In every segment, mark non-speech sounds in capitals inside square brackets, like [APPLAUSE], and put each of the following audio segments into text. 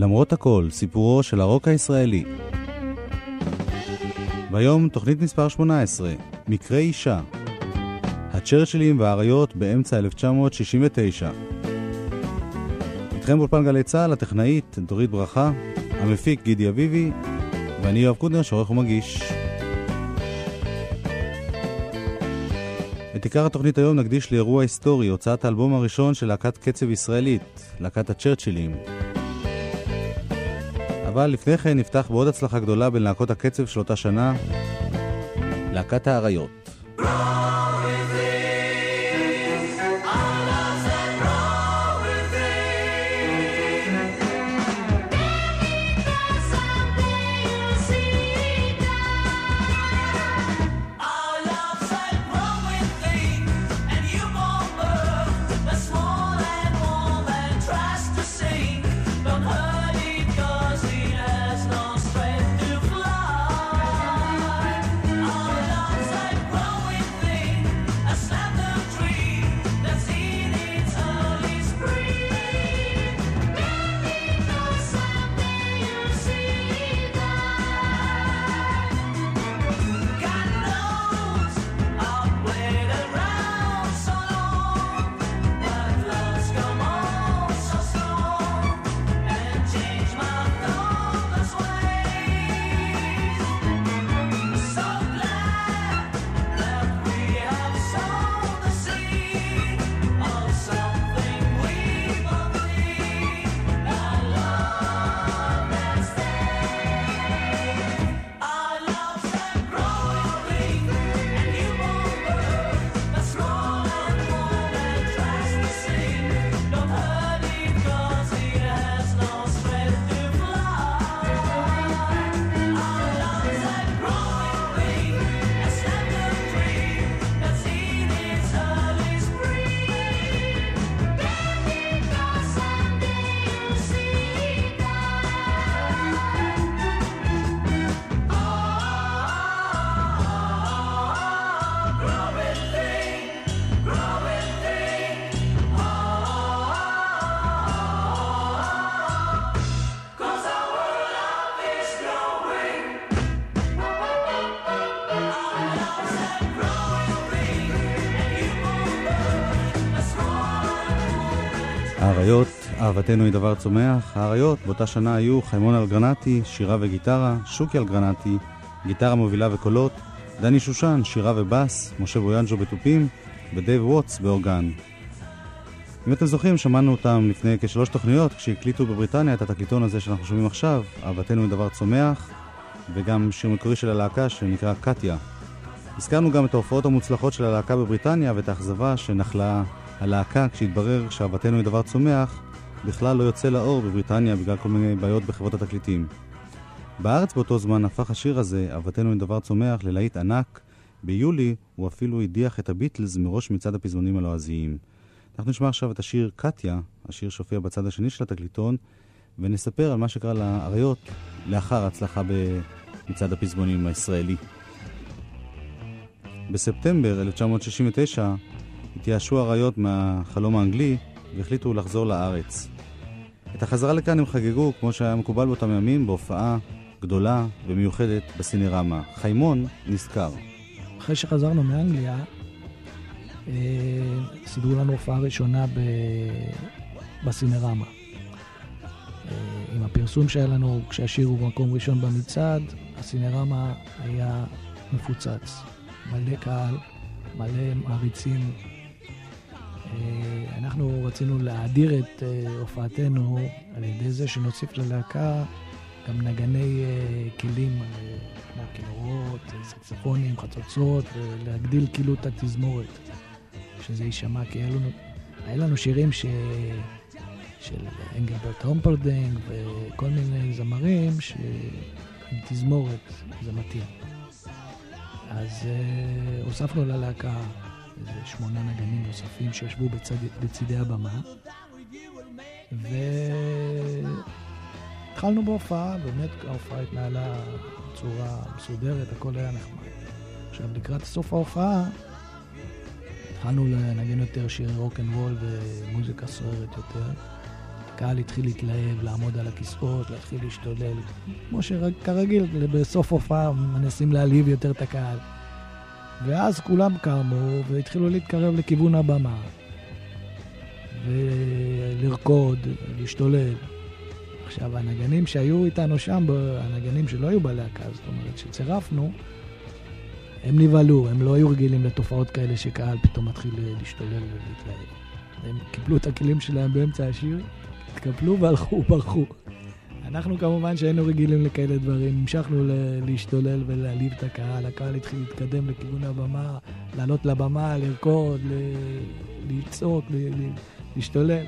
למרות הכל, סיפורו של הרוק הישראלי. והיום תוכנית מספר 18, מקרה אישה. הצ'רצ'ילים והאריות באמצע 1969. איתכם באולפן גלי צה"ל, הטכנאית דורית ברכה, המפיק גידי אביבי, ואני יואב קודנר, שעורך ומגיש. את עיקר התוכנית היום נקדיש לאירוע היסטורי, הוצאת האלבום הראשון של להקת קצב ישראלית, להקת הצ'רצ'ילים. אבל לפני כן נפתח בעוד הצלחה גדולה בין להקות הקצב של אותה שנה, להקת האריות. אהבתנו היא דבר צומח. האריות באותה שנה היו חיימון אלגרנטי, שירה וגיטרה, שוקי אלגרנטי, גיטרה מובילה וקולות, דני שושן, שירה ובס, משה בויאנג'ו בתופים, ודייב ווטס באורגן. אם אתם זוכרים, שמענו אותם לפני כשלוש תוכניות, כשהקליטו בבריטניה את התקליטון הזה שאנחנו שומעים עכשיו, אהבתנו היא דבר צומח, וגם שיר מקורי של הלהקה שנקרא קטיה. הזכרנו גם את ההופעות המוצלחות של הלהקה בבריטניה ואת האכזבה שנחלה הלהקה, כשהתברר שאהבתנו היא דבר צומח, בכלל לא יוצא לאור בבריטניה בגלל כל מיני בעיות בחברות התקליטים. בארץ באותו זמן הפך השיר הזה, אהבתנו היא דבר צומח, ללהיט ענק. ביולי הוא אפילו הדיח את הביטלס מראש מצד הפזמונים הלועזיים. אנחנו נשמע עכשיו את השיר קטיה, השיר שהופיע בצד השני של התקליטון, ונספר על מה שקרה לאריות לאחר ההצלחה במצעד הפזמונים הישראלי. בספטמבר 1969 התייאשו האריות מהחלום האנגלי והחליטו לחזור לארץ. את החזרה לכאן הם חגגו, כמו שהיה מקובל באותם ימים, בהופעה גדולה ומיוחדת בסינרמה. חיימון נזכר. אחרי שחזרנו מאנגליה, אה, סידרו לנו הופעה ראשונה ב... בסינרמה. אה, עם הפרסום שהיה לנו כשהשיר הוא במקום ראשון במצעד, הסינרמה היה מפוצץ. מלא קהל, מלא מעריצים אנחנו רצינו להאדיר את אה, הופעתנו על ידי זה שנוסיף ללהקה גם נגני אה, כלים כמו כינורות, סקספונים, חצוצרות, ולהגדיל כאילו את התזמורת, שזה יישמע, כי היה לנו, היה לנו שירים ש... של אנגלברט הומפרדינג וכל מיני זמרים שעם תזמורת זה מתאים. אז הוספנו ללהקה איזה שמונה נגנים נוספים שישבו בצד, בצידי הבמה. והתחלנו בהופעה, באמת ההופעה התנהלה בצורה מסודרת, הכל היה נחמד. עכשיו, לקראת סוף ההופעה, התחלנו לנגן יותר שירי רוק אנד רול ומוזיקה סוערת יותר. הקהל התחיל להתלהב, לעמוד על הכיסאות, להתחיל להשתולל. כמו שכרגיל, בסוף הופעה מנסים להלהיב יותר את הקהל. ואז כולם קמו והתחילו להתקרב לכיוון הבמה. ולרקוד, להשתולל. עכשיו, הנגנים שהיו איתנו שם, הנגנים שלא היו בלהקה, זאת אומרת, שצירפנו, הם נבהלו, הם לא היו רגילים לתופעות כאלה שקהל פתאום מתחיל להשתולל ולהתלהב. הם קיבלו את הכלים שלהם באמצע השיר, התקפלו והלכו, ברחו. אנחנו כמובן שהיינו רגילים לכאלה דברים, המשכנו להשתולל ולהעליב את הקהל, הקהל התחיל להתקדם לכיוון הבמה, לעלות לבמה, לרקוד, לצעוק, להשתולל.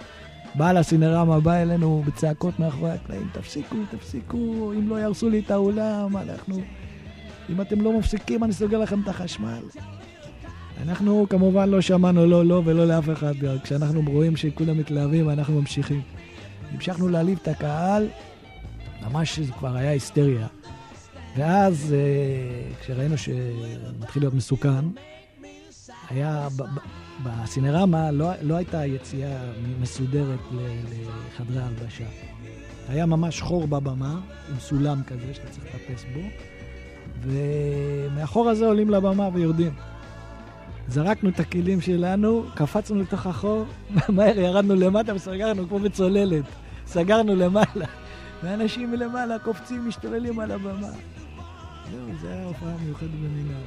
בעל הסינרמה בא אלינו בצעקות מאחורי הקלעים, תפסיקו, תפסיקו, אם לא יהרסו לי את האולם, אנחנו... אם אתם לא מפסיקים, אני סוגר לכם את החשמל. אנחנו כמובן לא שמענו לא לא ולא לאף אחד, כשאנחנו רואים שכולם מתלהבים, אנחנו ממשיכים. המשכנו להעליב את הקהל, ממש זה כבר היה היסטריה. ואז, אה, כשראינו שמתחיל להיות מסוכן, היה, בסינרמה לא, לא הייתה יציאה מסודרת לחדרי ההלבשה. היה ממש חור בבמה, עם סולם כזה שאתה צריך לטפס בו, ומאחור הזה עולים לבמה ויורדים. זרקנו את הכלים שלנו, קפצנו לתוך החור, [LAUGHS] ומהר ירדנו למטה וסגרנו כמו בצוללת. סגרנו למעלה, ואנשים מלמעלה קופצים, משתוללים על הבמה. זהו, זה היה הופעה מיוחדת במינה.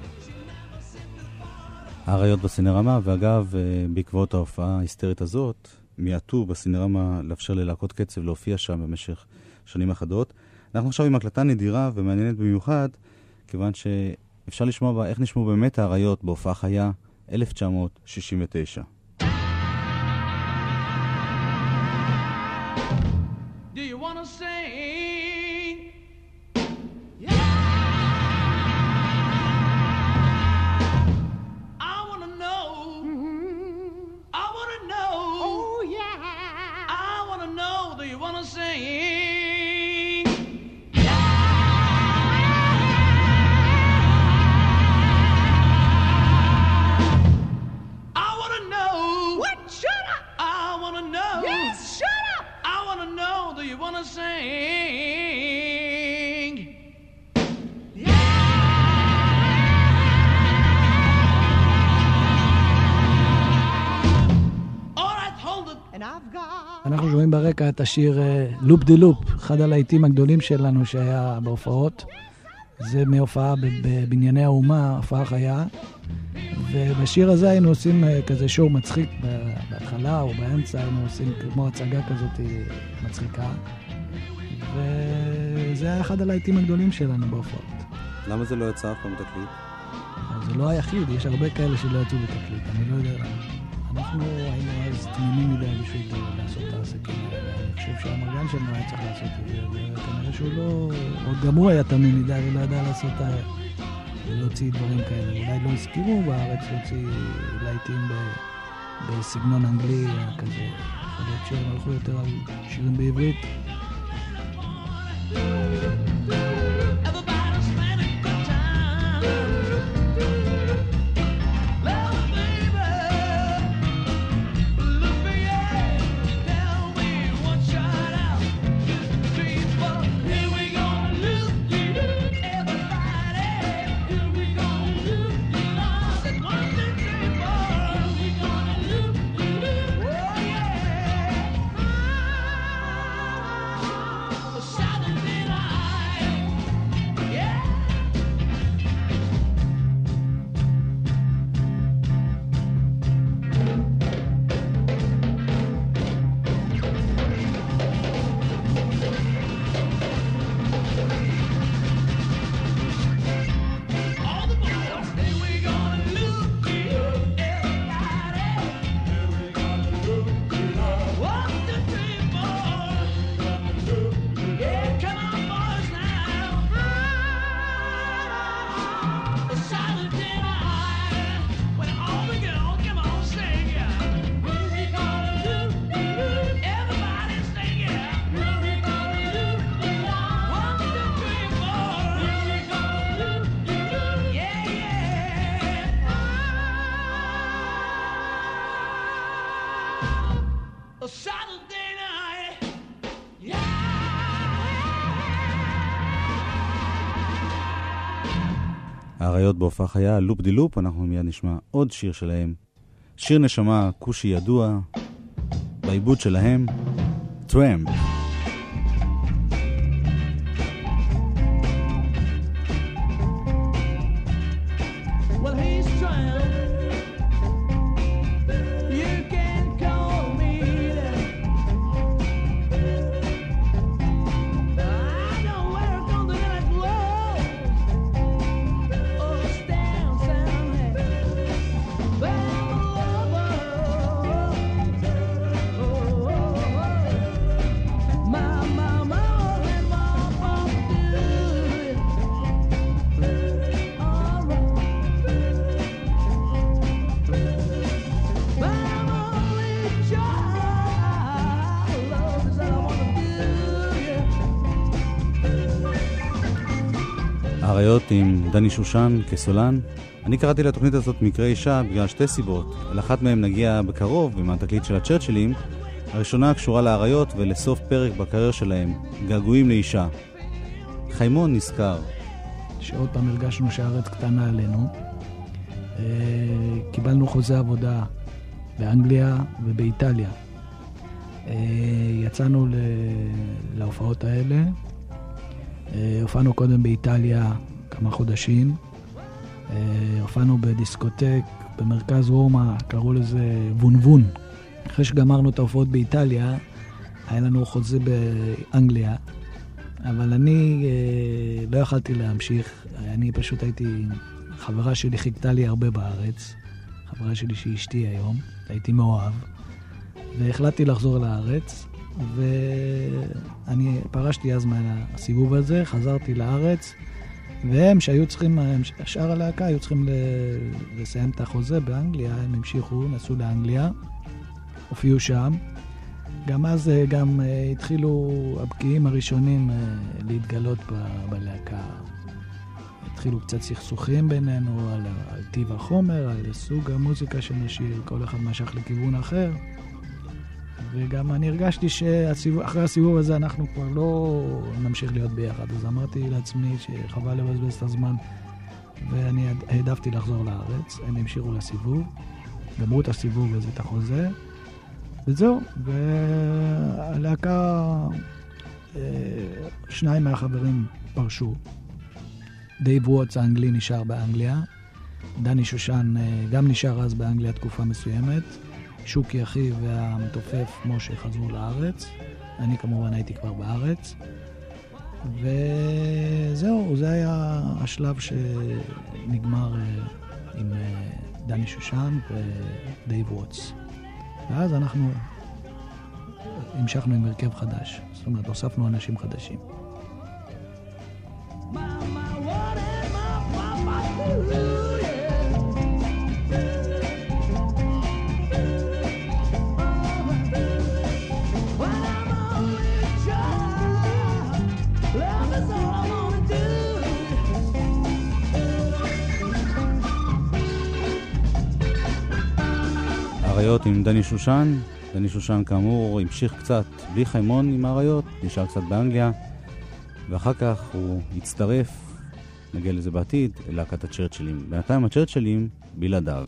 האריות בסינרמה, ואגב, אה, בעקבות ההופעה ההיסטרית הזאת, מיעטו בסינרמה לאפשר ללהקות קצב להופיע שם במשך שנים אחדות. אנחנו עכשיו עם הקלטה נדירה ומעניינת במיוחד, כיוון שאפשר לשמוע בה איך נשמעו באמת האריות בהופעה חיה 1969. אנחנו שומעים ברקע את השיר לופ דה לופ, אחד הלהיטים הגדולים שלנו שהיה בהופעות. זה מהופעה בבנייני האומה, הופעה חיה. ובשיר הזה היינו עושים אה, כזה שואו מצחיק בהתחלה או באמצע, היינו עושים כמו הצגה כזאת מצחיקה. וזה היה אחד הלהיטים הגדולים שלנו בהופעות. למה זה לא יצא אף פעם בתקליט? זה לא היחיד, יש הרבה כאלה שלא יצאו בתקליט, אני לא יודע למה. אנחנו היינו אז תמימים מדי בשביל לעשות את העסקים האלה. אני חושב שהמגן שלנו היה צריך לעשות את זה, וכנראה שהוא לא... עוד גם הוא היה תמים מדי ולא ידע לעשות... להוציא דברים כאלה. אולי לא הסכימו בארץ להוציא להיטים בסגנון אנגלי כזה. יכול להיות שהם הלכו יותר על שירים בעברית. האריות בהופעה חיה, לופ די לופ, אנחנו מיד נשמע עוד שיר שלהם. שיר נשמה, כושי ידוע, בעיבוד שלהם, טראמפ. דני שושן כסולן. אני קראתי לתוכנית הזאת מקרה אישה בגלל שתי סיבות. על אחת מהן נגיע בקרוב עם התקליט של הצ'רצ'ילים. הראשונה קשורה לאריות ולסוף פרק בקריירה שלהם, געגועים לאישה. חיימון נזכר. שעוד פעם הרגשנו שהארץ קטנה עלינו. אה, קיבלנו חוזה עבודה באנגליה ובאיטליה. אה, יצאנו להופעות האלה, אה, הופענו קודם באיטליה כמה חודשים. אה, הופענו בדיסקוטק במרכז רומא, קראו לזה וונוון. אחרי שגמרנו את ההופעות באיטליה, היה לנו חוזה באנגליה, אבל אני אה, לא יכלתי להמשיך. אני פשוט הייתי... חברה שלי חיכתה לי הרבה בארץ, חברה שלי שהיא אשתי היום, הייתי מאוהב, והחלטתי לחזור לארץ. ואני פרשתי אז מהסיבוב הזה, חזרתי לארץ, והם שהיו צריכים, שאר הלהקה היו צריכים לסיים את החוזה באנגליה, הם המשיכו, נסעו לאנגליה, הופיעו שם. גם אז אה, גם אה, התחילו הבקיעים הראשונים אה, להתגלות בלהקה. התחילו קצת סכסוכים בינינו על, על טיב החומר, על סוג המוזיקה שנשאיר, כל אחד משך לכיוון אחר. וגם אני הרגשתי שאחרי הסיבוב הזה אנחנו כבר לא נמשיך להיות ביחד. אז אמרתי לעצמי שחבל לבזבז את הזמן, ואני העדפתי לחזור לארץ. הם המשיכו לסיבוב, גמרו את הסיבוב וזה את החוזה, וזהו. והלהקה, אה, שניים מהחברים פרשו. דייב ווטס האנגלי נשאר באנגליה. דני שושן אה, גם נשאר אז באנגליה תקופה מסוימת. שוקי אחי והמתופף משה חזרו לארץ. אני כמובן הייתי כבר בארץ. וזהו, זה היה השלב שנגמר אה, עם אה, דני שושן ודייב ווטס. ואז אנחנו המשכנו עם הרכב חדש. זאת אומרת, הוספנו אנשים חדשים. האריות עם דני שושן. דני שושן כאמור המשיך קצת בלי חיימון עם האריות, נשאר קצת באנגליה, ואחר כך הוא הצטרף, נגיע לזה בעתיד, ללהקת הצ'רצ'לים. בינתיים הצ'רצ'לים בלעדיו.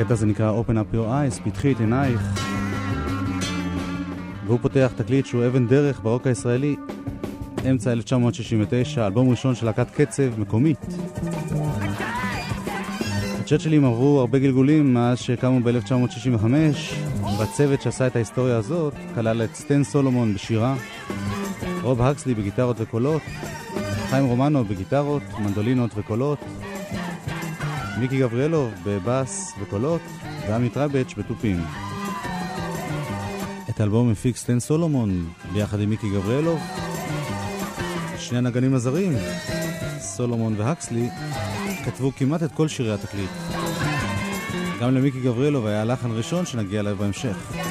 הקטע הזה נקרא Open Up Your Eyes, פתחי את עינייך. והוא פותח תקליט שהוא אבן דרך ברוק הישראלי, אמצע 1969, אלבום ראשון של להקת קצב מקומית. הצ'רצ'ילים עברו הרבה גלגולים מאז שקמו ב-1965, והצוות שעשה את ההיסטוריה הזאת כלל את סטן סולומון בשירה, רוב הקסלי בגיטרות וקולות, חיים רומנו בגיטרות, מנדולינות וקולות, מיקי גבריאלוב בבאס וקולות, ועמי טרבץ' בתופים. את האלבום מפיק סטן סולומון ביחד עם מיקי גבריאלוב. שני הנגנים הזרים, סולומון והקסלי, כתבו כמעט את כל שירי התקליט. גם למיקי גבריאלוב היה לחן ראשון שנגיע אליו בהמשך.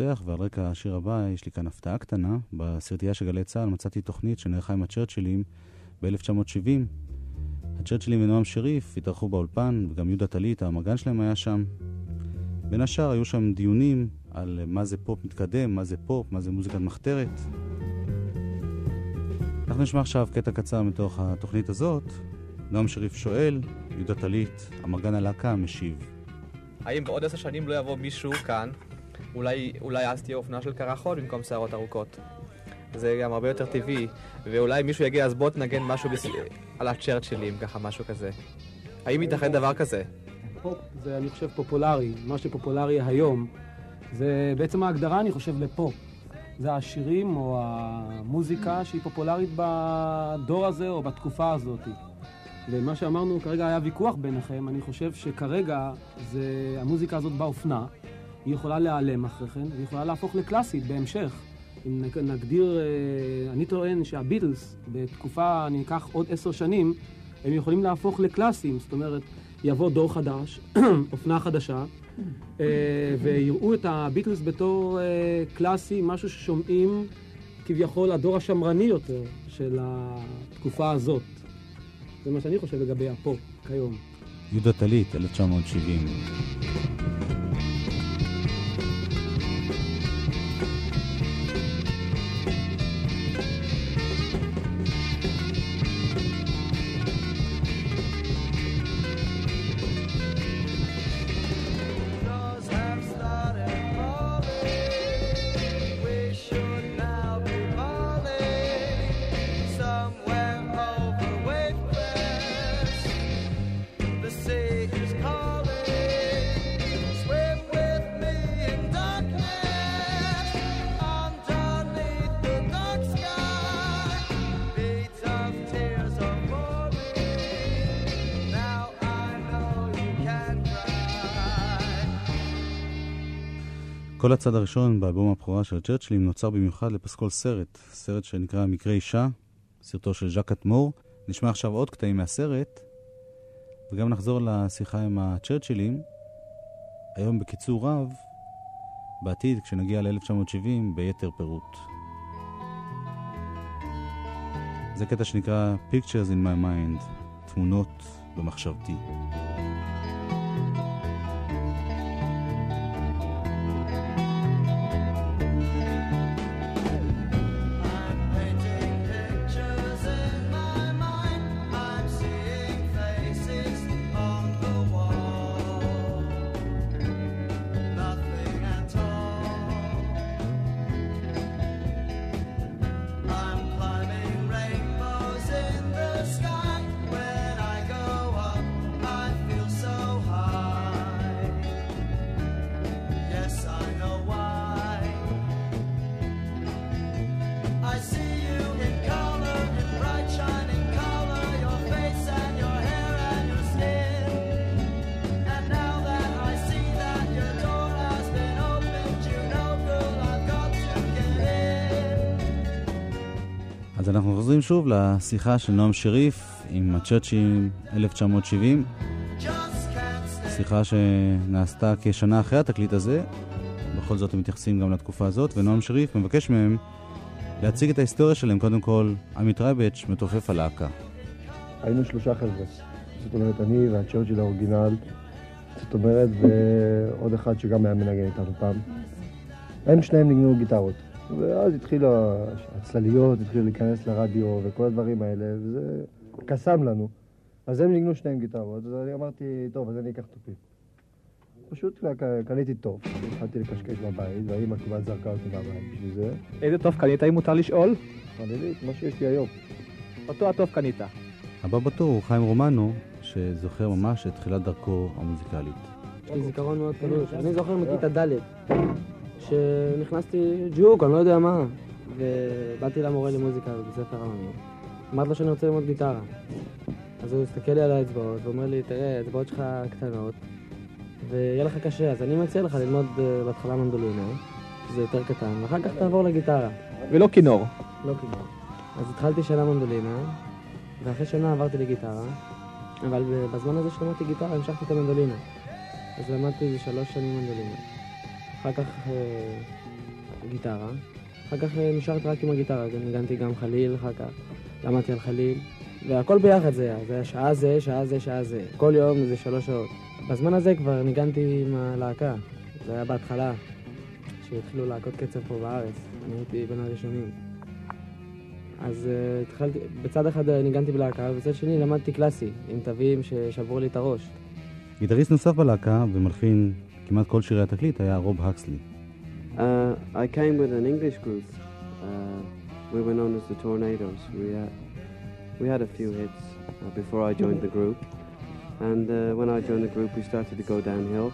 הפותח, ועל רקע השיר הבא יש לי כאן הפתעה קטנה. בסרטייה של גלי צה"ל מצאתי תוכנית שנערכה עם הצ'רצ'ילים ב-1970. הצ'רצ'ילים ונועם שריף התארחו באולפן, וגם יהודה טלית, המגן שלהם היה שם. בין השאר היו שם דיונים על מה זה פופ מתקדם, מה זה פופ, מה זה מוזיקת מחתרת. אנחנו נשמע עכשיו קטע קצר מתוך התוכנית הזאת. נועם שריף שואל, יהודה טלית, המגן הלהקה, משיב. האם בעוד עשר שנים לא יבוא מישהו כאן אולי, אולי אז תהיה אופנה של קרחות במקום שערות ארוכות. זה גם הרבה יותר טבעי, ואולי מישהו יגיע, אז בוא תנגן משהו בס... על הצ'רצ'ילים, ככה, משהו כזה. האם ייתכן דבר כזה? פופ זה, אני חושב, פופולרי. מה שפופולרי היום, זה בעצם ההגדרה, אני חושב, לפופ. זה השירים או המוזיקה שהיא פופולרית בדור הזה או בתקופה הזאת. ומה שאמרנו, כרגע היה ויכוח ביניכם, אני חושב שכרגע זה, המוזיקה הזאת באופנה. היא יכולה להיעלם אחרי כן, והיא יכולה להפוך לקלאסית בהמשך. אם נגדיר, אה, אני טוען שהביטלס, בתקופה, אני אקח עוד עשר שנים, הם יכולים להפוך לקלאסיים, זאת אומרת, יבוא דור חדש, [CLEARS THROAT] אופנה חדשה, אה, ויראו את הביטלס בתור אה, קלאסי, משהו ששומעים כביכול הדור השמרני יותר של התקופה הזאת. זה מה שאני חושב לגבי הפופ כיום. יהודה טלית, 1970. כל הצד הראשון באלבום הבכורה של צ'רצ'לים נוצר במיוחד לפסקול סרט, סרט שנקרא מקרה אישה, סרטו של ז'קט מור. נשמע עכשיו עוד קטעים מהסרט, וגם נחזור לשיחה עם הצ'רצ'ילים, היום בקיצור רב, בעתיד, כשנגיע ל-1970, ביתר פירוט. זה קטע שנקרא Pictures in my mind, תמונות במחשבתי. לשיחה של נועם שריף עם הצ'רצ'ים 1970. שיחה שנעשתה כשנה אחרי התקליט הזה. בכל זאת הם מתייחסים גם לתקופה הזאת, ונועם שריף מבקש מהם להציג את ההיסטוריה שלהם. קודם כל, עמית רייבץ' מתופף הלהקה. היינו שלושה חבר'ה. זאת אומרת, אני והצ'רצ'יל האורגינל, זאת אומרת, ועוד אחד שגם היה מנגן איתנו פעם. הם שניהם ניגנו גיטרות. ואז התחילו הצלליות, התחילו להיכנס לרדיו וכל הדברים האלה, וזה קסם לנו. אז הם ניגנו שניהם גיטרות, אז אני אמרתי, טוב, אז אני אקח תופים. פשוט קניתי טוב, התחלתי לקשקש בבית, והאימא כמעט זרקה אותי מהבית בשביל זה. איזה טוב קנית, אם מותר לשאול? חלילית, מה שיש לי היום. אותו הטוב קנית. הבא בתור הוא חיים רומנו, שזוכר ממש את תחילת דרכו המוזיקלית. יש לי זיכרון מאוד קדוש. אני זוכר מכיתה ד', שנכנסתי ג'וק, אני לא יודע מה, ובאתי למורה למוזיקה בבית ספר עממי. אמרתי לו שאני רוצה ללמוד גיטרה. אז הוא הסתכל לי על האצבעות ואומר לי, תראה, האצבעות שלך קטנות, ויהיה לך קשה, אז אני מציע לך ללמוד uh, בהתחלה מנדולינה, שזה יותר קטן, ואחר כך תעבור לגיטרה. ולא כינור. לא כינור. אז התחלתי שנה מנדולינה, ואחרי שנה עברתי לגיטרה, אבל בזמן הזה שלמדתי גיטרה המשכתי את המנדולינה. אז למדתי שלוש שנים מנדולינה. אחר כך uh, גיטרה, אחר כך uh, נשארתי רק עם הגיטרה, אז ניגנתי גם חליל אחר כך, למדתי על חליל. והכל ביחד זה היה, זה היה שעה זה, שעה זה, שעה זה. כל יום זה שלוש שעות. בזמן הזה כבר ניגנתי עם הלהקה. זה היה בהתחלה, שהתחילו להקות קצב פה בארץ. אני הייתי בין הראשונים. אז uh, התחלתי, בצד אחד ניגנתי בלהקה, ובצד שני למדתי קלאסי, עם תווים ששברו לי את הראש. גיטריסט נוסף בלהקה ומלחין כמעט כל שירי התקליט היה רוב הקסלי. Uh, I came with an English group. Uh, we were known as the Tornadoes. We, uh, we had a few hits uh, before I joined the group. And uh, when I joined the group, we started to go downhill.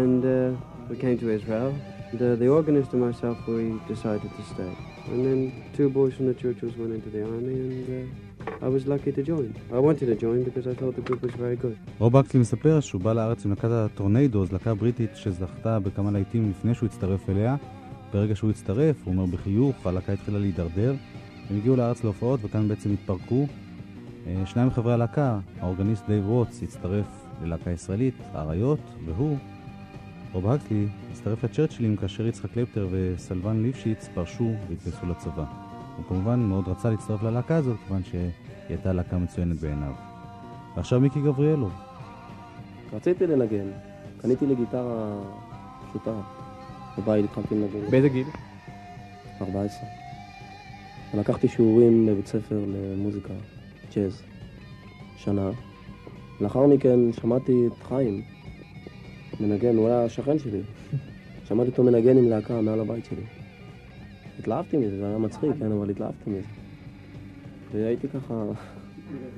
and uh, we came to Israel. The, the organist and myself, we decided to stay. And then two boys from the Churchills went into the army, and uh, I was lucky to join. I wanted to join because I thought the group was very good. רוב האקסלי מספר שהוא בא לארץ עם להקת הטורניידוז, להקה בריטית שזכתה בכמה להיטים לפני שהוא הצטרף אליה. ברגע שהוא הצטרף, הוא אומר בחיוך, הלהקה התחילה להידרדר. הם הגיעו לארץ להופעות וכאן בעצם התפרקו. שניים מחברי הלהקה, האורגניסט דייב ווטס, הצטרף ללהקה ישראלית, האריות, והוא, רוב הקסלי, הצטרף לצ'רצ'ילים כאשר יצחק קלפטר וסלבן ליפשיץ פרשו והתגייסו לצבא. הוא כמובן מאוד רצה להצטרף ללהקה הזאת, כיוון שהיא הייתה להקה מצוינת בעיניו. ועכשיו מיקי גבריאלו. רציתי לנגן, קניתי לי גיטרה פשוטה. בבית התחלתי לנגן. באיזה גיל? 14. לקחתי שיעורים בבית ספר למוזיקה, ג'אז, שנה. לאחר מכן שמעתי את חיים מנגן, הוא היה שכן שלי. שמעתי אותו מנגן עם להקה מעל הבית שלי. התלהבתי מזה, זה היה מצחיק, כן, אבל התלהבתי מזה. והייתי ככה,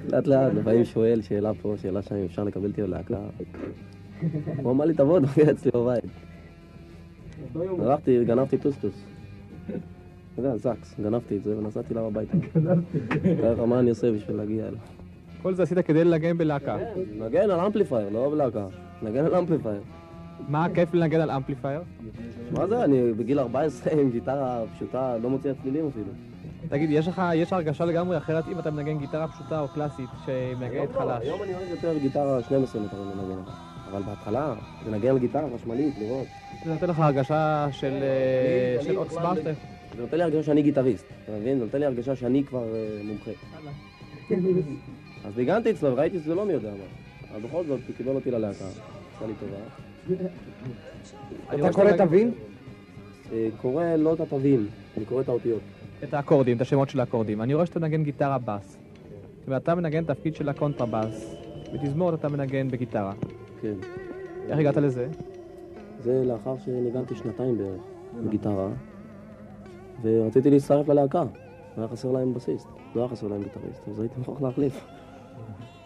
לאט לאט, לפעמים שואל שאלה פה, שאלה שם, אם אפשר לקבל אותי ללהקה. הוא אמר לי, תבוא, תבוא אצלי בבית. הלכתי, גנבתי טוסטוס. אתה יודע, זקס, גנבתי את זה ונסעתי אליו הביתה. גנבתי. ככה, מה אני עושה בשביל להגיע אליו? כל זה עשית כדי לנגן בלהקה. נגן על amplifier, לא בלהקה. נגן על amplifier. מה הכיף לנגן על amplifier? מה זה, אני בגיל 14 עם גיטרה פשוטה, לא מוציא צלילים אפילו. תגיד, יש לך, יש הרגשה לגמרי אחרת אם אתה מנגן גיטרה פשוטה או קלאסית שמנגנת חלש? היום אני אוהב יותר גיטרה 12 מיתרים לנגן. אבל בהתחלה, לנגן על גיטרה חשמלית, לראות. זה נותן לך הרגשה של עוצמה שאתה... זה נותן לי הרגשה שאני גיטריסט, אתה מבין? זה נותן לי הרגשה שאני כבר מומחה. [LAUGHS] אז ניגנתי אצלו וראיתי שזה לא מי יודע מה. אבל בכל זאת, הוא קיבל אותי ללהקה, עשה לי טובה. אתה קורא תווים? קורא לא את התווים, אני קורא את האותיות. את האקורדים, את השמות של האקורדים. אני רואה שאתה מנגן גיטרה בס. זאת אומרת, אתה מנגן תפקיד של הקונטרבס, בתזמורת אתה מנגן בגיטרה. כן. איך הגעת לזה? זה לאחר שניגנתי שנתיים בערך בגיטרה, ורציתי להצטרף ללהקה. היה חסר להם בסיסט, לא היה חסר להם גיטריסט, אז הייתי מוכרח להחליף.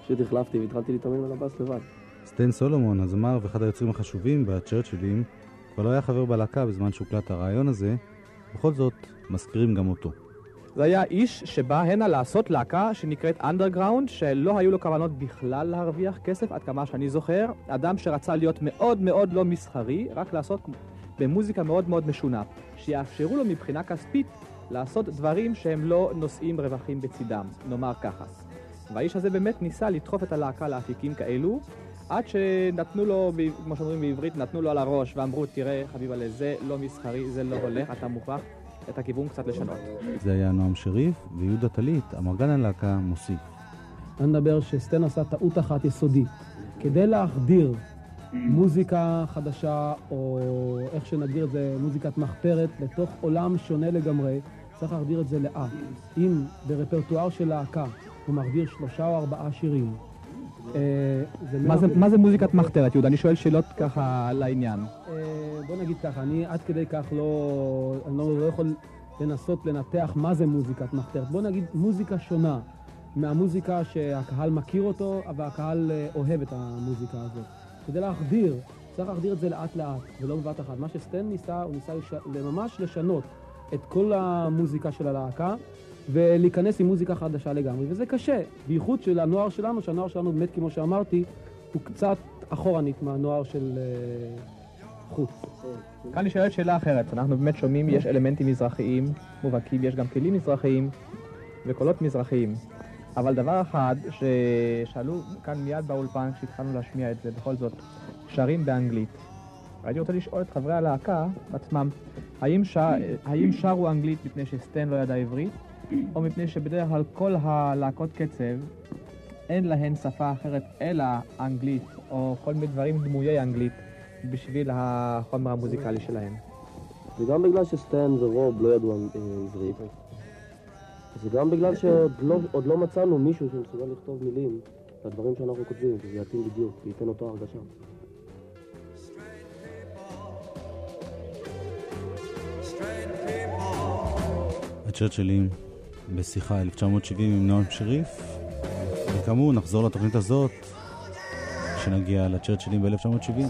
פשוט החלפתי והתחלתי להתאמן על הבאס לבד. סטן סולומון, הזמר ואחד היוצרים החשובים בצ'רצ'ילים, כבר לא היה חבר בלהקה בזמן שהוקלט הראיון הזה, בכל זאת מזכירים גם אותו. זה היה איש שבא הנה לעשות להקה שנקראת אנדרגראונד, שלא היו לו כוונות בכלל להרוויח כסף, עד כמה שאני זוכר. אדם שרצה להיות מאוד מאוד לא מסחרי, רק לעשות במוזיקה מאוד מאוד משונה, שיאפשרו לו מבחינה כספית לעשות דברים שהם לא נושאים רווחים בצידם, נאמר ככה. והאיש הזה באמת ניסה לדחוף את הלהקה לאפיקים כאלו, עד שנתנו לו, כמו שאומרים בעברית, נתנו לו על הראש ואמרו, תראה, חביבה, זה לא מסחרי, זה לא הולך, אתה מוכרח את הכיוון קצת לשנות. זה היה נועם שריף, ויהודה טלית, אמרגן הלהקה, מוסיף. אני מדבר שסטן עשה טעות אחת יסודית. כדי להחדיר מוזיקה חדשה, או איך שנגדיר את זה, מוזיקת מחתרת, לתוך עולם שונה לגמרי, צריך להחדיר את זה לאט. אם ברפרטואר של להקה הוא מחדיר שלושה או ארבעה שירים, אה, מה זה, מוזיקת מחתרת, יהודה? אני שואל שאלות ככה לעניין. אה, בוא נגיד ככה, אני עד כדי כך לא, אני לא, לא יכול לנסות לנתח מה זה מוזיקת מחתרת. בוא נגיד מוזיקה שונה מהמוזיקה שהקהל מכיר אותו, והקהל אה, אוהב את המוזיקה הזאת. כדי להחדיר, צריך להחדיר את זה לאט לאט, ולא בבת אחת. מה שסטן ניסה, הוא ניסה. ממש לשנות את כל המוזיקה של הלהקה, ולהיכנס עם מוזיקה חדשה לגמרי, וזה קשה, בייחוד של הנוער שלנו, שהנוער שלנו באמת, כמו שאמרתי, הוא קצת אחורנית מהנוער של אה, חוץ. כאן שואל שאלה אחרת, אנחנו באמת שומעים, יש אלמנטים מזרחיים מובהקים, יש גם כלים מזרחיים וקולות מזרחיים. אבל דבר אחד ששאלו כאן מיד באולפן כשהתחלנו להשמיע את זה, בכל זאת, שרים באנגלית. הייתי רוצה לשאול את חברי הלהקה עצמם, האם, שר, האם שרו אנגלית מפני שסטן לא ידע עברית, או מפני שבדרך כלל כל הלהקות קצב אין להן שפה אחרת אלא אנגלית, או כל מיני דברים דמויי אנגלית, בשביל החומר המוזיקלי שלהם. וגם בגלל שסטן ורוב לא ידעו אה, עברית. זה גם בגלל שעוד לא, לא מצאנו מישהו שמסוגל לכתוב מילים לדברים שאנחנו כותבים, וזה יתאים בדיוק, וייתן אותו הרגשה. הצ'רצ'ילים בשיחה 1970 עם נועם שריף. וכאמור, נחזור לתוכנית הזאת, כשנגיע לצ'רצ'ילים ב-1970.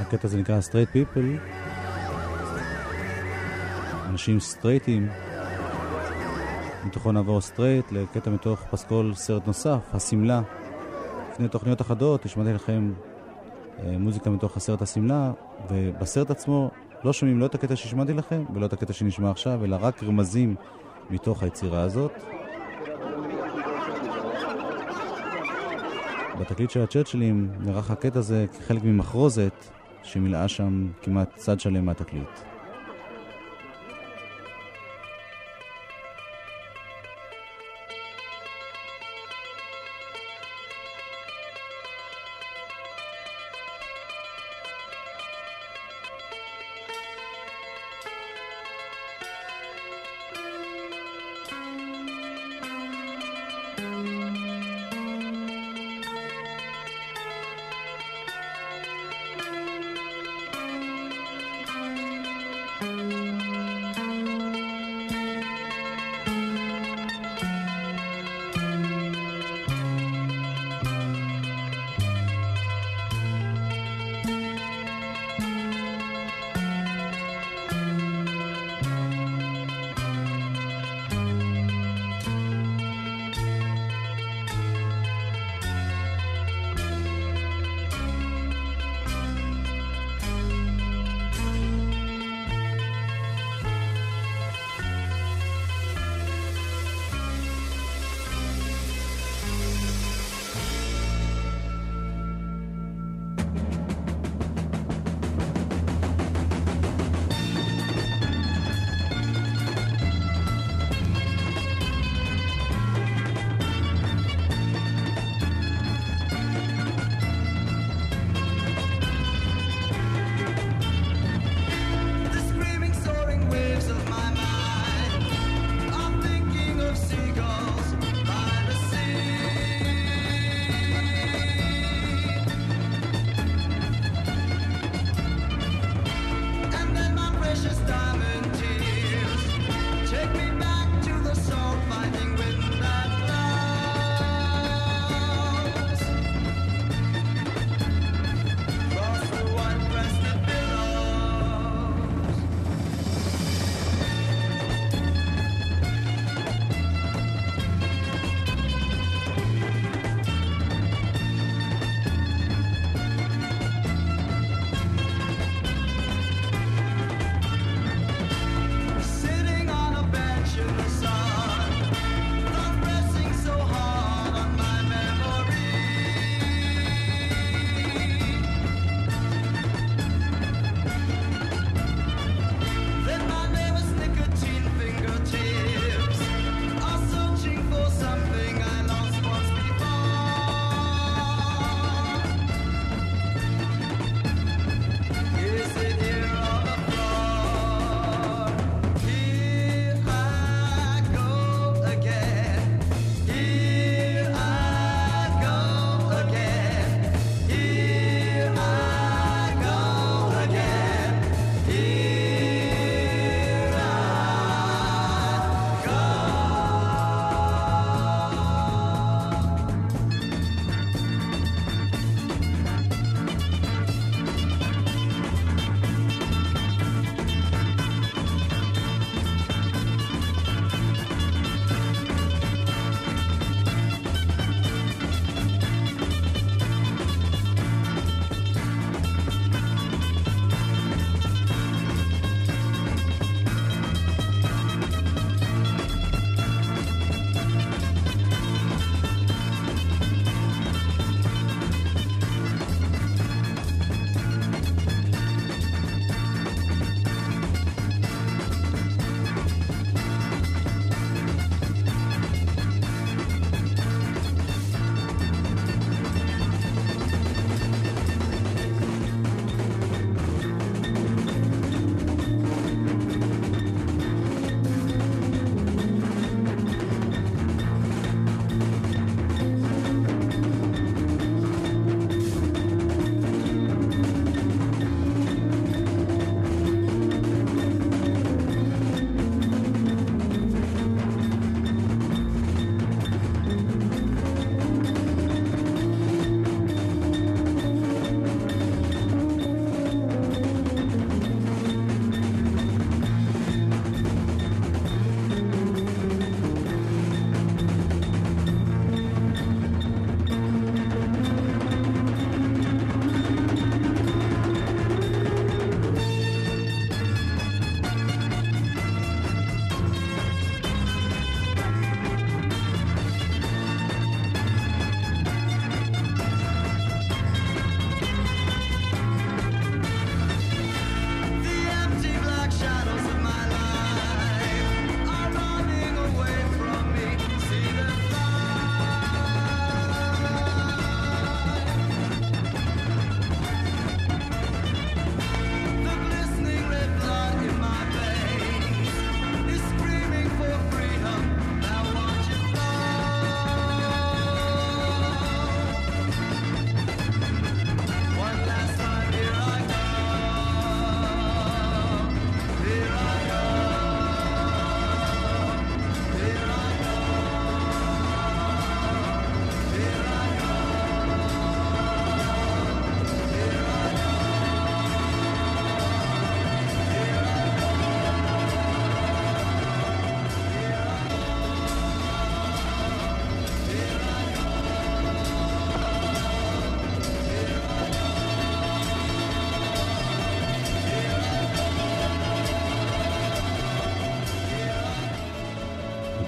הקטע הזה נקרא Straight People. אנשים סטרייטים. מתוכו נעבור straight לקטע מתוך פסקול סרט נוסף, השמלה. לפני תוכניות אחדות השמעתי לכם אה, מוזיקה מתוך הסרט השמלה, ובסרט עצמו לא שומעים לא את הקטע שהשמעתי לכם ולא את הקטע שנשמע עכשיו, אלא רק רמזים מתוך היצירה הזאת. בתקליט של הצ'רצ'ילים נערך הקטע הזה כחלק ממחרוזת שמילאה שם כמעט צד שלם מהתקליט.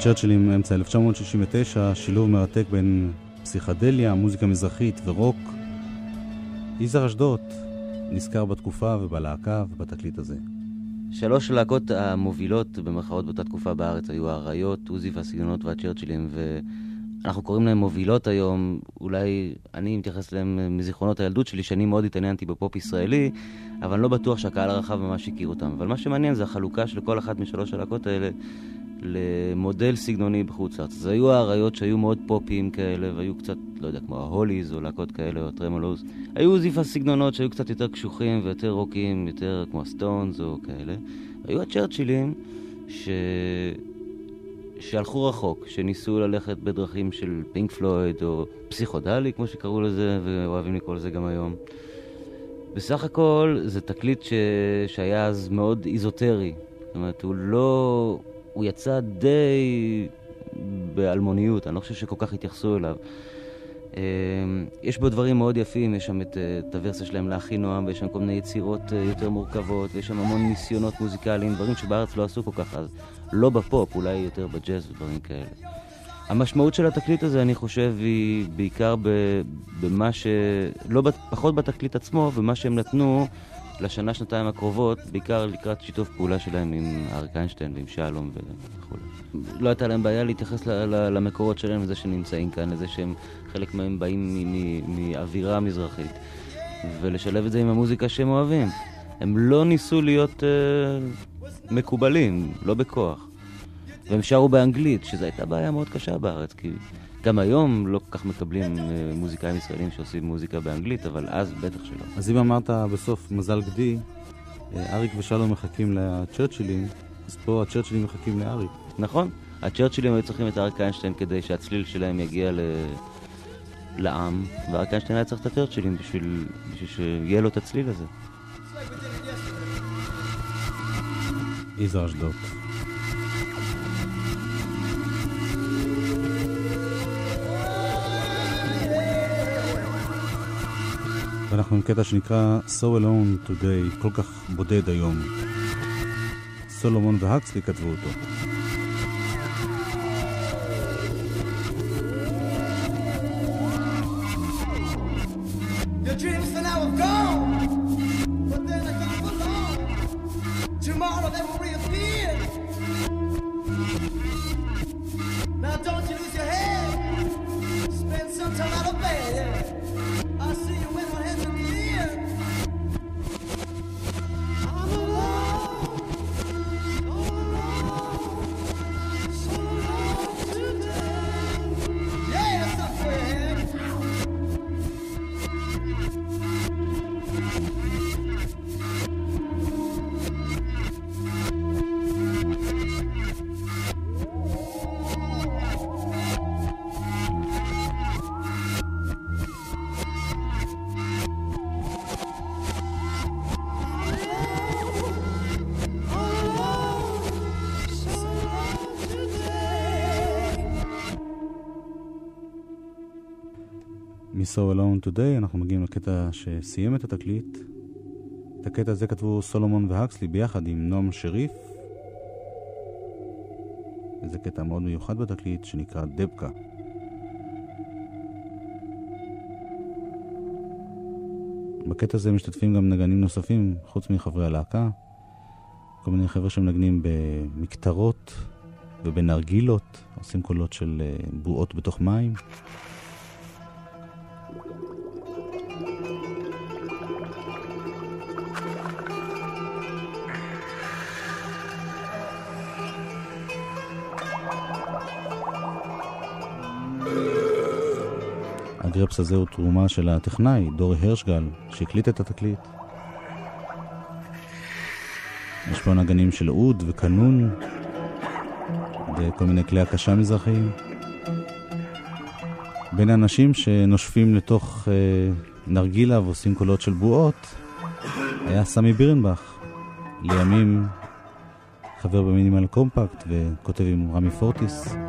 הצ'רצ'ילים אמצע 1969, שילוב מרתק בין פסיכדליה, מוזיקה מזרחית ורוק. יזהר אשדוד נזכר בתקופה ובלהקה ובתקליט הזה. שלוש הלהקות המובילות במרכאות באותה תקופה בארץ היו האריות, עוזי והסגנונות והצ'רצ'ילים, ואנחנו קוראים להם מובילות היום, אולי אני מתייחס אליהם מזיכרונות הילדות שלי, שאני מאוד התעניינתי בפופ ישראלי, אבל אני לא בטוח שהקהל הרחב ממש הכיר אותם. אבל מה שמעניין זה החלוקה של כל אחת משלוש הלהקות האלה למודל סגנוני בחוץ לארץ. אז היו האריות שהיו מאוד פופיים כאלה, והיו קצת, לא יודע, כמו ההוליז או להקות כאלה, או טרמולוז. היו זיפה סגנונות שהיו קצת יותר קשוחים ויותר רוקיים, יותר כמו הסטונס או כאלה. היו הצ'רצ'ילים ש... שהלכו רחוק, שניסו ללכת בדרכים של פינק פלויד או פסיכודלי, כמו שקראו לזה, ואוהבים לקרוא לזה גם היום. בסך הכל זה תקליט ש... שהיה אז מאוד איזוטרי. זאת אומרת, הוא לא... הוא יצא די באלמוניות, אני לא חושב שכל כך התייחסו אליו. אמ, יש בו דברים מאוד יפים, יש שם את, אה, את הוורסיה שלהם לאחי נועם, ויש שם כל מיני יצירות אה, יותר מורכבות, ויש שם המון ניסיונות מוזיקליים, דברים שבארץ לא עשו כל כך אז. לא בפופ, אולי יותר בג'אז ודברים כאלה. המשמעות של התקליט הזה, אני חושב, היא בעיקר במה ש... לא פחות בתקליט עצמו, ומה שהם נתנו לשנה, שנתיים הקרובות, בעיקר לקראת שיתוף פעולה שלהם עם אריק איינשטיין ועם שלום וכו'. לא הייתה להם בעיה להתייחס למקורות שלהם, לזה שהם נמצאים כאן, לזה שהם, חלק מהם באים מאווירה מזרחית, ולשלב את זה עם המוזיקה שהם אוהבים. הם לא ניסו להיות uh, מקובלים, לא בכוח. והם שרו באנגלית, שזו הייתה בעיה מאוד קשה בארץ, כי גם היום לא כל כך מקבלים אה, מוזיקאים ישראלים שעושים מוזיקה באנגלית, אבל אז בטח שלא. אז אם אמרת בסוף מזל גדי, אה, אריק ושלום מחכים לצ'רצ'ילים, אז פה הצ'רצ'ילים מחכים לאריק. נכון, הצ'רצ'ילים היו צריכים את אריק איינשטיין כדי שהצליל שלהם יגיע ל... לעם, ואריק איינשטיין היה צריך את הצ'רצ'ילים בשביל, בשביל שיהיה לו את הצליל הזה. יזהר אשדוד. ואנחנו עם קטע שנקרא So Alone Today, כל כך בודד היום. סולומון והקסלי כתבו אותו. So Alone Today, אנחנו מגיעים לקטע שסיים את התקליט. את הקטע הזה כתבו סולומון והקסלי ביחד עם נועם שריף. וזה קטע מאוד מיוחד בתקליט שנקרא דבקה. בקטע הזה משתתפים גם נגנים נוספים, חוץ מחברי הלהקה. כל מיני חבר'ה שמנגנים במקטרות ובנרגילות, עושים קולות של אה, בועות בתוך מים. הגרפס הזה הוא תרומה של הטכנאי, דורי הרשגל, שהקליט את התקליט. יש פה נגנים של אוד וקנון וכל מיני כלי הקשה מזרחיים. בין האנשים שנושפים לתוך אה, נרגילה ועושים קולות של בועות היה סמי בירנבך, לימים חבר במינימל קומפקט וכותב עם רמי פורטיס.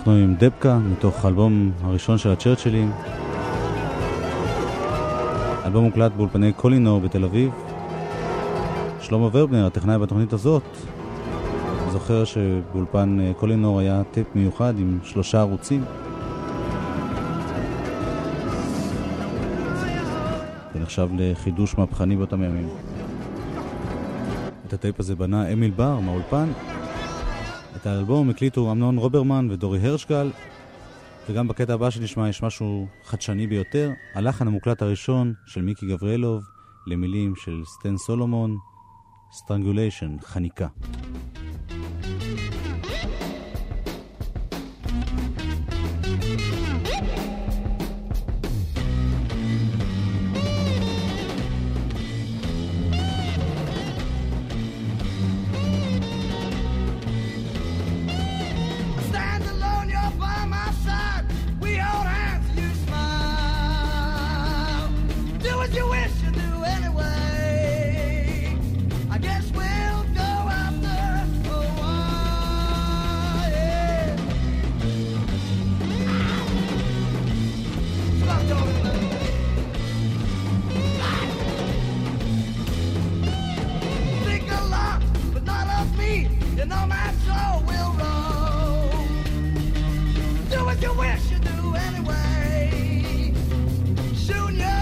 אנחנו עם דבקה, מתוך האלבום הראשון של הצ'רצ'ילים. האלבום הוקלט באולפני קולינור בתל אביב. שלמה ורבנר, הטכנאי בתוכנית הזאת, זוכר שבאולפן אה, קולינור היה טייפ מיוחד עם שלושה ערוצים. זה נחשב לחידוש מהפכני באותם ימים. את הטייפ הזה בנה אמיל בר מהאולפן. את האלבום הקליטו אמנון רוברמן ודורי הרשגל, וגם בקטע הבא שנשמע יש משהו חדשני ביותר, הלחן המוקלט הראשון של מיקי גבריאלוב למילים של סטן סולומון, Strangulation, חניקה. what you wish you do anyway. Soon you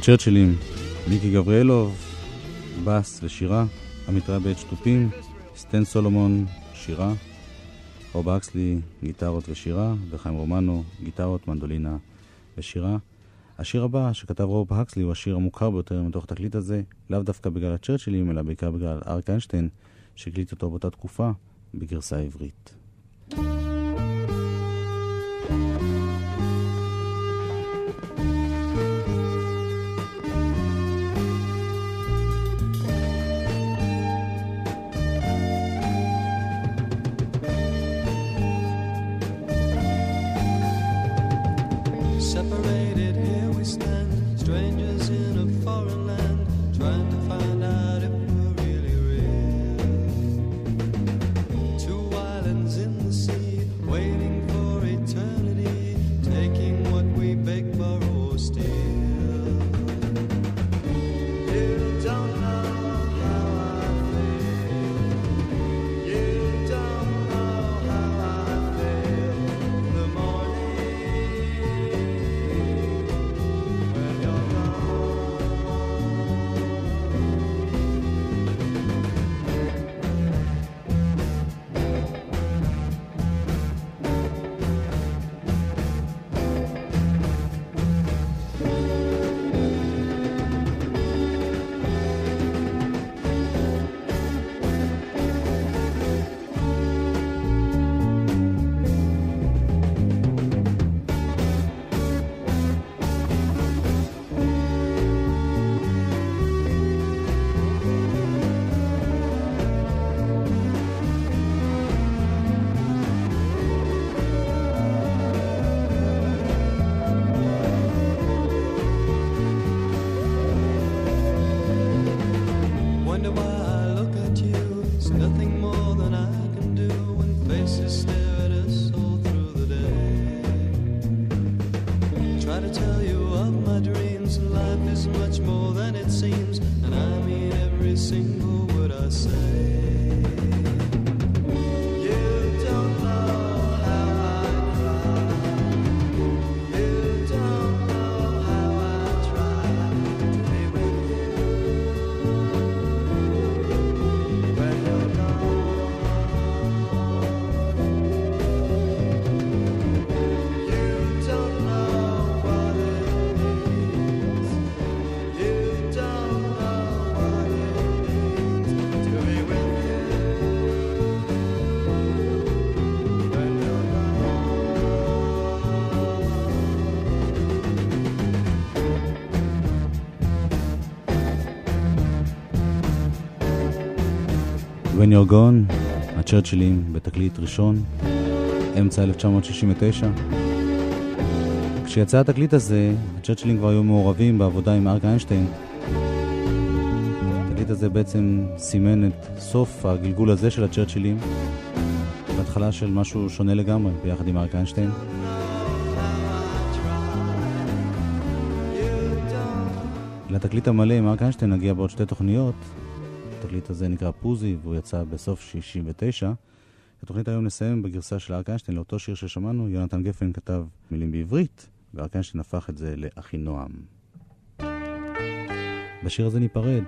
הצ'רצ'ילים, מיקי גבריאלוב, בס ושירה, עמית רבץ תופים, סטן סולומון, שירה, רוב אקסלי, גיטרות ושירה, וחיים רומנו, גיטרות, מנדולינה ושירה. השיר הבא שכתב רוב הקסלי הוא השיר המוכר ביותר מתוך התקליט הזה, לאו דווקא בגלל הצ'רצ'ילים, אלא בעיקר בגלל אריק איינשטיין, שהקליט אותו באותה תקופה, בגרסה עברית. single word I say. You When You're Gone, הצ'רצ'ילים בתקליט ראשון, אמצע 1969. כשיצא התקליט הזה, הצ'רצ'ילים כבר היו מעורבים בעבודה עם אריק איינשטיין. התקליט הזה בעצם סימן את סוף הגלגול הזה של הצ'רצ'ילים, בהתחלה של משהו שונה לגמרי, ביחד עם אריק איינשטיין. לתקליט המלא עם אריק איינשטיין נגיע בעוד שתי תוכניות. התקליט הזה נקרא פוזי, והוא יצא בסוף 69. את התוכנית היום נסיים בגרסה של אריק איינשטיין לאותו שיר ששמענו. יונתן גפן כתב מילים בעברית, ואריק איינשטיין הפך את זה לאחי נועם. בשיר הזה ניפרד.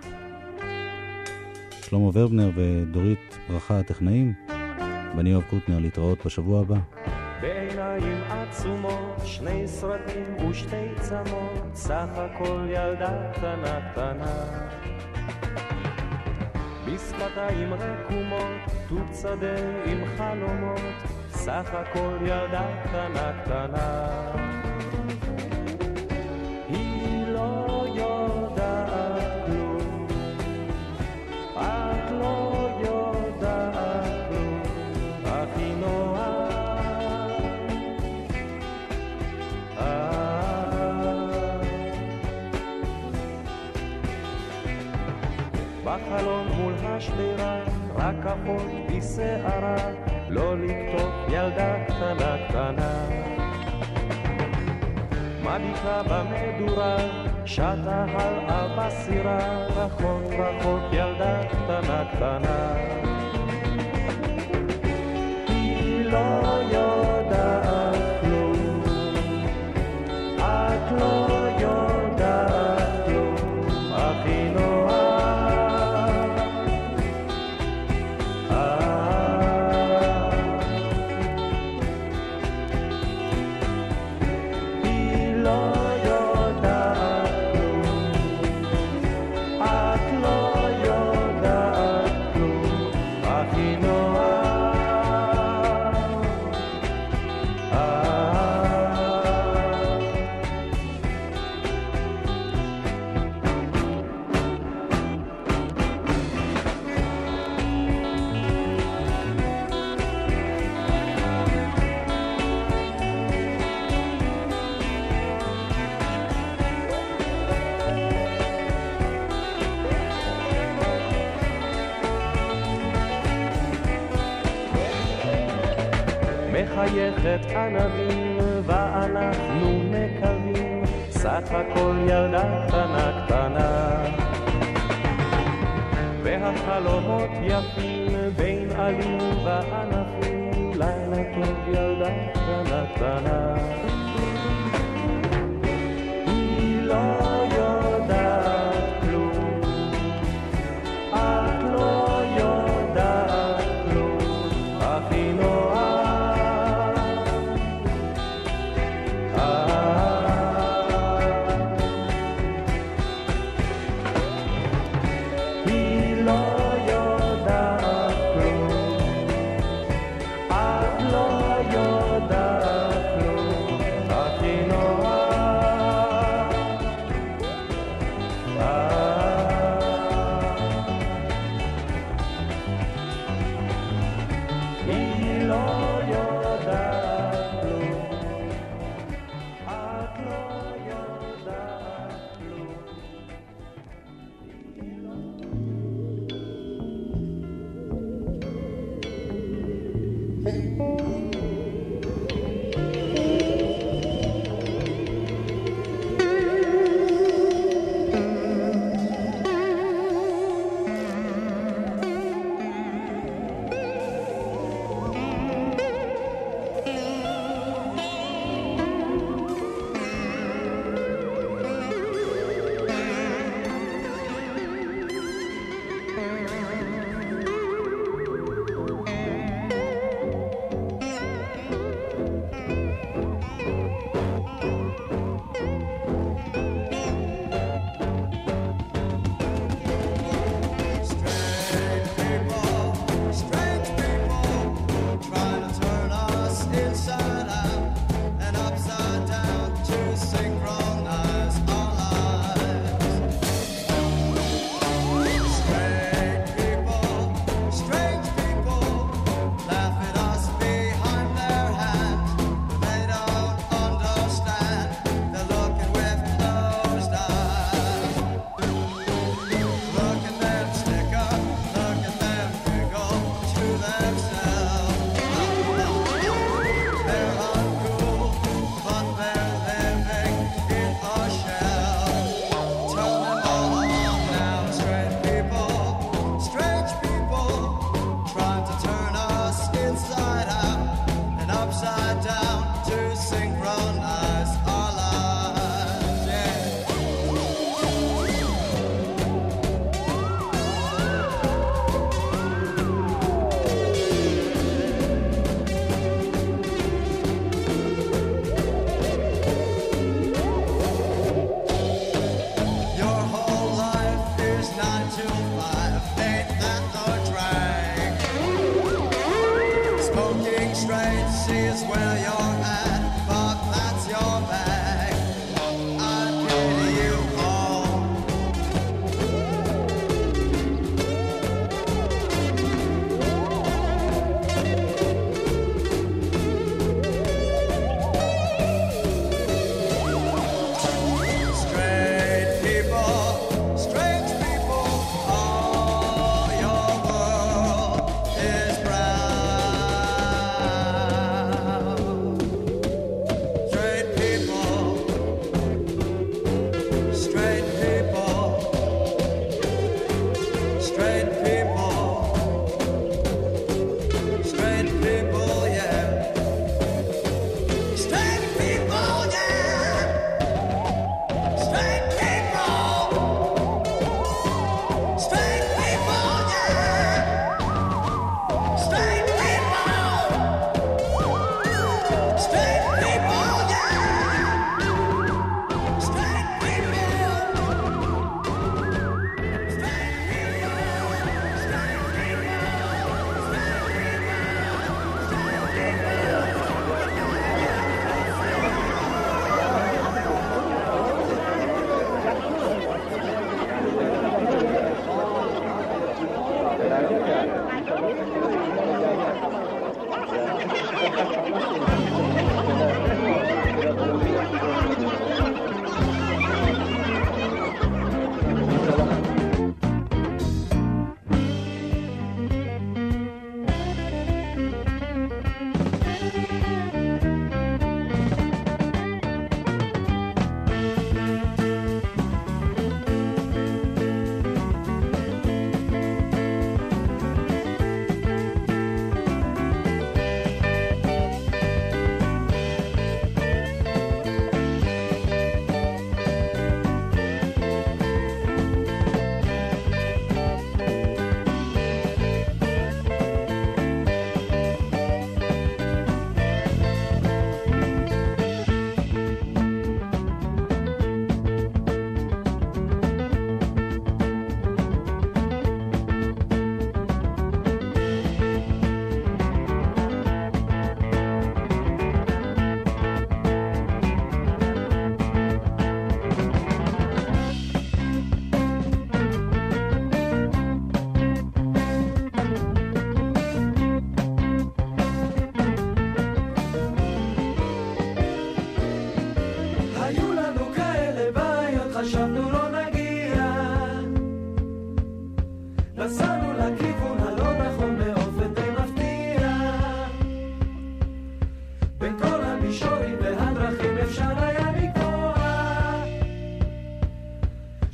שלמה ורבנר ודורית ברכה הטכנאים, ואני יואב קוטנר להתראות בשבוע הבא. בעיניים עצומות, שני סרטים ושתי צמות, סך הכל ילדה קטנה קטנה. בשפתיים רקומות, תות שדה עם חלומות, סך הכל ילדה קטנה קטנה. אחות בשערה, לא לקטוף ילדה קטנה קטנה. מביטה במדורה, שטה הלאה בסירה, רחוק רחוק ילדה קטנה קטנה. היא לא יודעת ילדה קטנה קטנה. והחלומות יפים בין עלים וענפים לילה טוב ילדה קטנה קטנה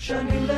Shangri-La.